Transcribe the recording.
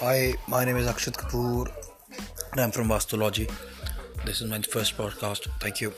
Hi, my name is Akshat Kapoor and I'm from Vastology. This is my first podcast. Thank you.